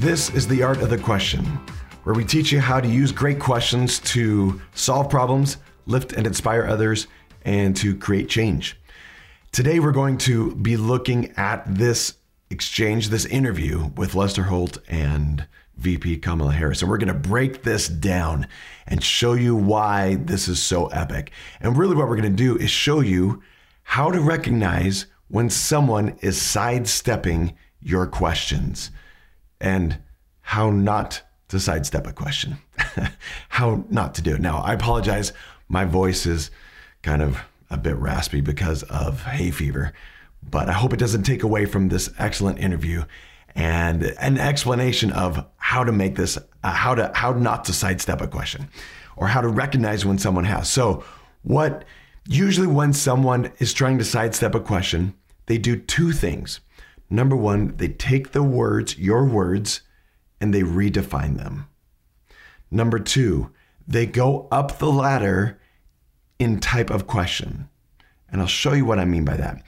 This is the art of the question, where we teach you how to use great questions to solve problems, lift and inspire others, and to create change. Today, we're going to be looking at this exchange, this interview with Lester Holt and VP Kamala Harris. And we're going to break this down and show you why this is so epic. And really, what we're going to do is show you how to recognize when someone is sidestepping your questions and how not to sidestep a question, how not to do it. Now, I apologize. My voice is kind of a bit raspy because of hay fever, but I hope it doesn't take away from this excellent interview and an explanation of how to make this, uh, how to how not to sidestep a question, or how to recognize when someone has. So, what usually when someone is trying to sidestep a question, they do two things. Number one, they take the words, your words, and they redefine them. Number two, they go up the ladder in type of question. And I'll show you what I mean by that.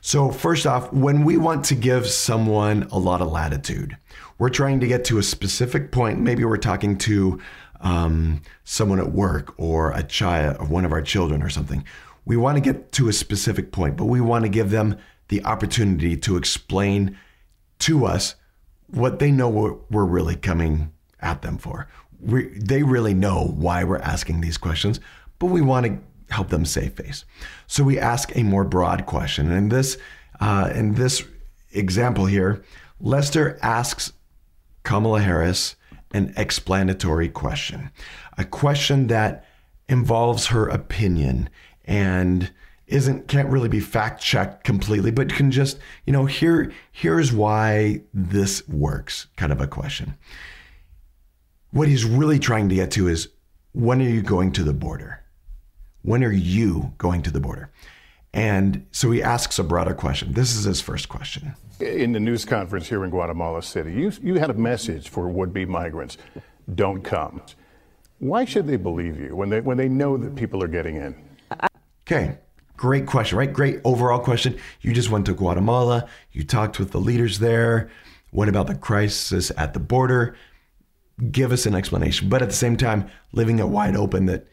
So, first off, when we want to give someone a lot of latitude, we're trying to get to a specific point. Maybe we're talking to um, someone at work or a child or one of our children or something. We want to get to a specific point, but we want to give them the opportunity to explain to us what they know we're really coming at them for. We, they really know why we're asking these questions, but we want to help them save face. So we ask a more broad question. And in this, uh, in this example here, Lester asks Kamala Harris an explanatory question, a question that involves her opinion and isn't can't really be fact checked completely, but can just you know here here's why this works kind of a question. What he's really trying to get to is when are you going to the border? When are you going to the border? And so he asks a broader question. This is his first question. In the news conference here in Guatemala City, you, you had a message for would be migrants don't come. Why should they believe you when they, when they know that people are getting in? Okay, great question, right? Great overall question. You just went to Guatemala, you talked with the leaders there. What about the crisis at the border? Give us an explanation. But at the same time, leaving it wide open that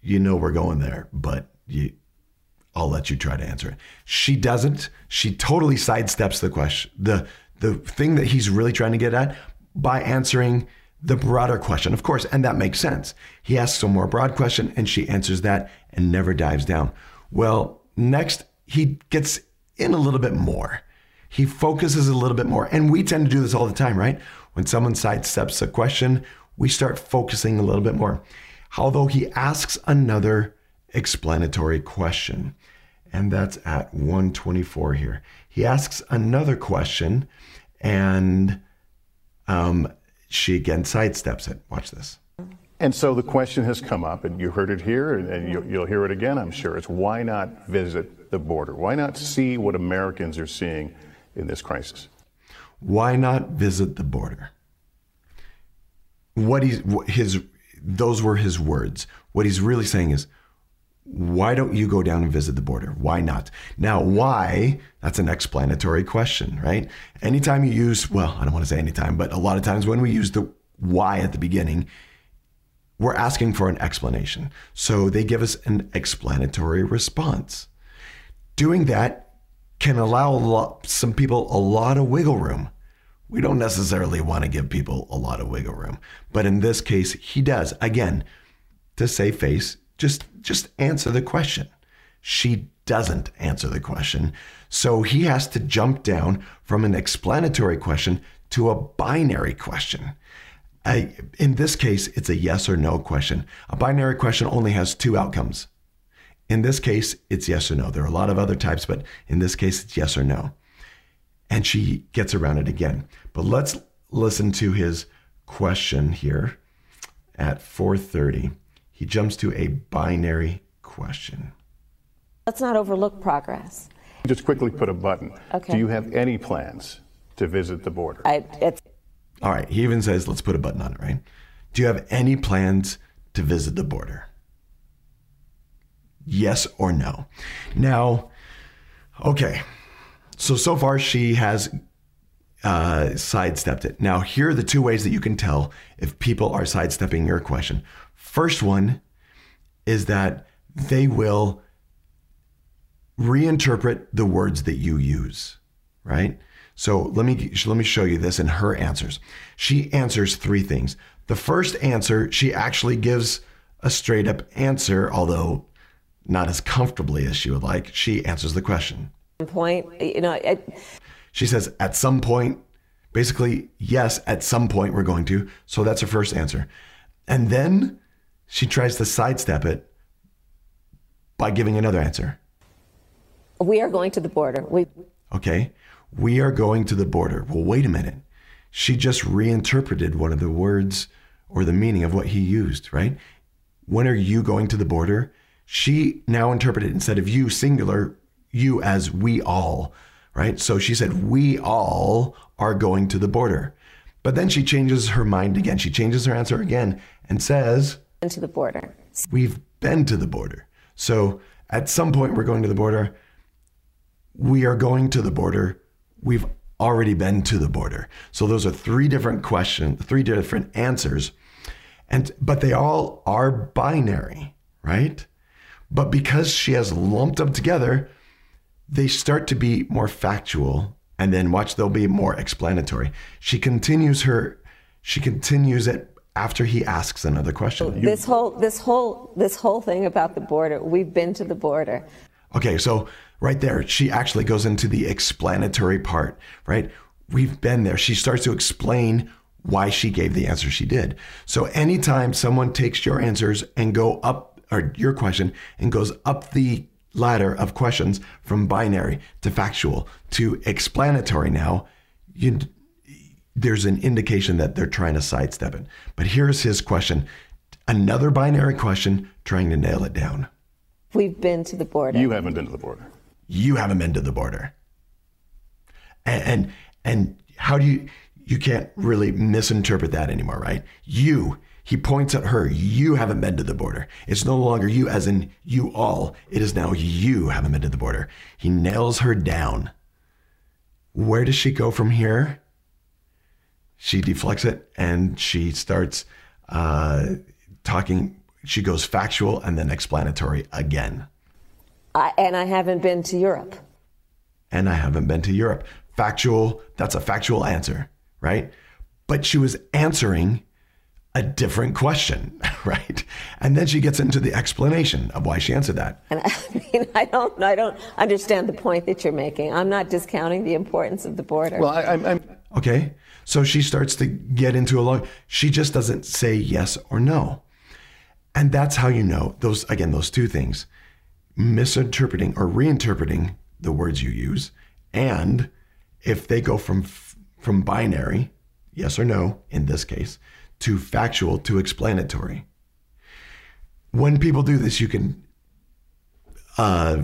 you know we're going there, but you, I'll let you try to answer it. She doesn't. She totally sidesteps the question, the the thing that he's really trying to get at by answering the broader question, of course, and that makes sense. He asks a more broad question and she answers that and never dives down. Well, next, he gets in a little bit more. He focuses a little bit more. And we tend to do this all the time, right? When someone sidesteps a question, we start focusing a little bit more although he asks another explanatory question. And that's at 124 here. He asks another question, and um, she again sidesteps it. Watch this. And so the question has come up, and you heard it here, and you'll, you'll hear it again, I'm sure. It's why not visit the border? Why not see what Americans are seeing in this crisis? Why not visit the border? What he's, his those were his words. What he's really saying is, why don't you go down and visit the border? Why not? Now, why? That's an explanatory question, right? Anytime you use, well, I don't want to say anytime, but a lot of times when we use the why at the beginning, we're asking for an explanation. So they give us an explanatory response. Doing that can allow lot, some people a lot of wiggle room we don't necessarily want to give people a lot of wiggle room. But in this case, he does. Again, to save face, just just answer the question. She doesn't answer the question. So he has to jump down from an explanatory question to a binary question. I, in this case, it's a yes or no question. A binary question only has two outcomes. In this case, it's yes or no. There are a lot of other types, but in this case, it's yes or no and she gets around it again. But let's listen to his question here at 4:30. He jumps to a binary question. Let's not overlook progress. Just quickly put a button. Okay. Do you have any plans to visit the border? I, All right. He even says, let's put a button on it, right? Do you have any plans to visit the border? Yes or no? Now, okay. So, so far, she has uh, sidestepped it. Now, here are the two ways that you can tell if people are sidestepping your question. First one is that they will reinterpret the words that you use, right? So let me let me show you this in her answers. She answers three things. The first answer, she actually gives a straight up answer, although not as comfortably as she would like. She answers the question. Point, you know, it, She says, at some point, basically, yes, at some point we're going to. So that's her first answer. And then she tries to sidestep it by giving another answer. we are going to the border. We Okay. We are going to the border. Well, wait a minute. She just reinterpreted one of the words or the meaning of what he used, right? When are you going to the border? She now interpreted instead of you singular, you as we all, right? So she said, we all are going to the border. But then she changes her mind again. She changes her answer again and says, to the border. We've been to the border. So at some point, we're going to the border. We are going to the border. We've already been to the border. So those are three different questions, three different answers. And but they all are binary, right? But because she has lumped them together, they start to be more factual and then watch they'll be more explanatory. She continues her she continues it after he asks another question. This whole this whole this whole thing about the border. We've been to the border. Okay, so right there, she actually goes into the explanatory part, right? We've been there. She starts to explain why she gave the answer she did. So anytime someone takes your answers and go up, or your question, and goes up the ladder of questions from binary to factual to explanatory now, you, there's an indication that they're trying to sidestep it. But here's his question another binary question trying to nail it down. We've been to the border. You haven't been to the border. you haven't been to the border. And, and and how do you you can't really misinterpret that anymore, right? You, he points at her, you haven't been to the border. It's no longer you as in you all. It is now you haven't been to the border. He nails her down. Where does she go from here? She deflects it and she starts uh, talking. She goes factual and then explanatory again. I, and I haven't been to Europe. and I haven't been to Europe. Factual, that's a factual answer, right? But she was answering a different question, right? And then she gets into the explanation of why she answered that. And I mean, I don't I don't understand the point that you're making. I'm not discounting the importance of the border. Well, I, I'm, I'm Okay? So she starts to get into a long, she just doesn't say yes or no. And that's how you know those, again, those two things misinterpreting or reinterpreting the words you use. And if they go from, from binary, yes or no, in this case, to factual to explanatory. When people do this, you can uh,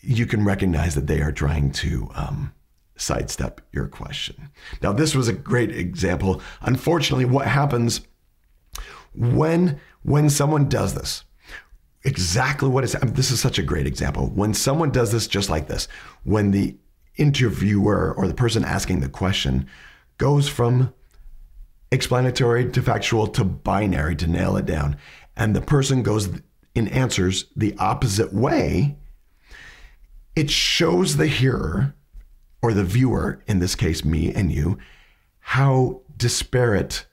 you can recognize that they are trying to um, sidestep your question. Now, this was a great example. Unfortunately, what happens when when someone does this? Exactly what is this is such a great example. When someone does this just like this, when the interviewer or the person asking the question goes from explanatory to factual to binary to nail it down, and the person goes in answers the opposite way, it shows the hearer or the viewer, in this case, me and you, how disparate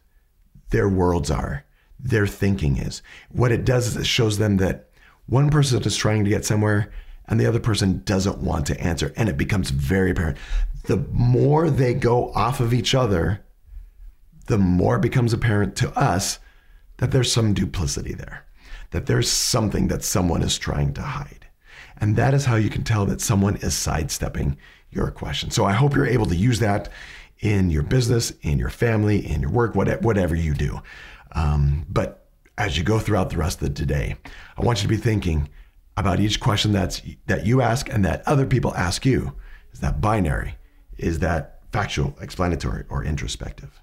their worlds are, their thinking is. What it does is it shows them that one person is trying to get somewhere and the other person doesn't want to answer. And it becomes very apparent. The more they go off of each other, the more it becomes apparent to us that there's some duplicity there, that there's something that someone is trying to hide. And that is how you can tell that someone is sidestepping your question. So I hope you're able to use that in your business, in your family, in your work, whatever you do. Um, but as you go throughout the rest of the day, I want you to be thinking about each question that's that you ask and that other people ask you. Is that binary? Is that factual, explanatory, or introspective?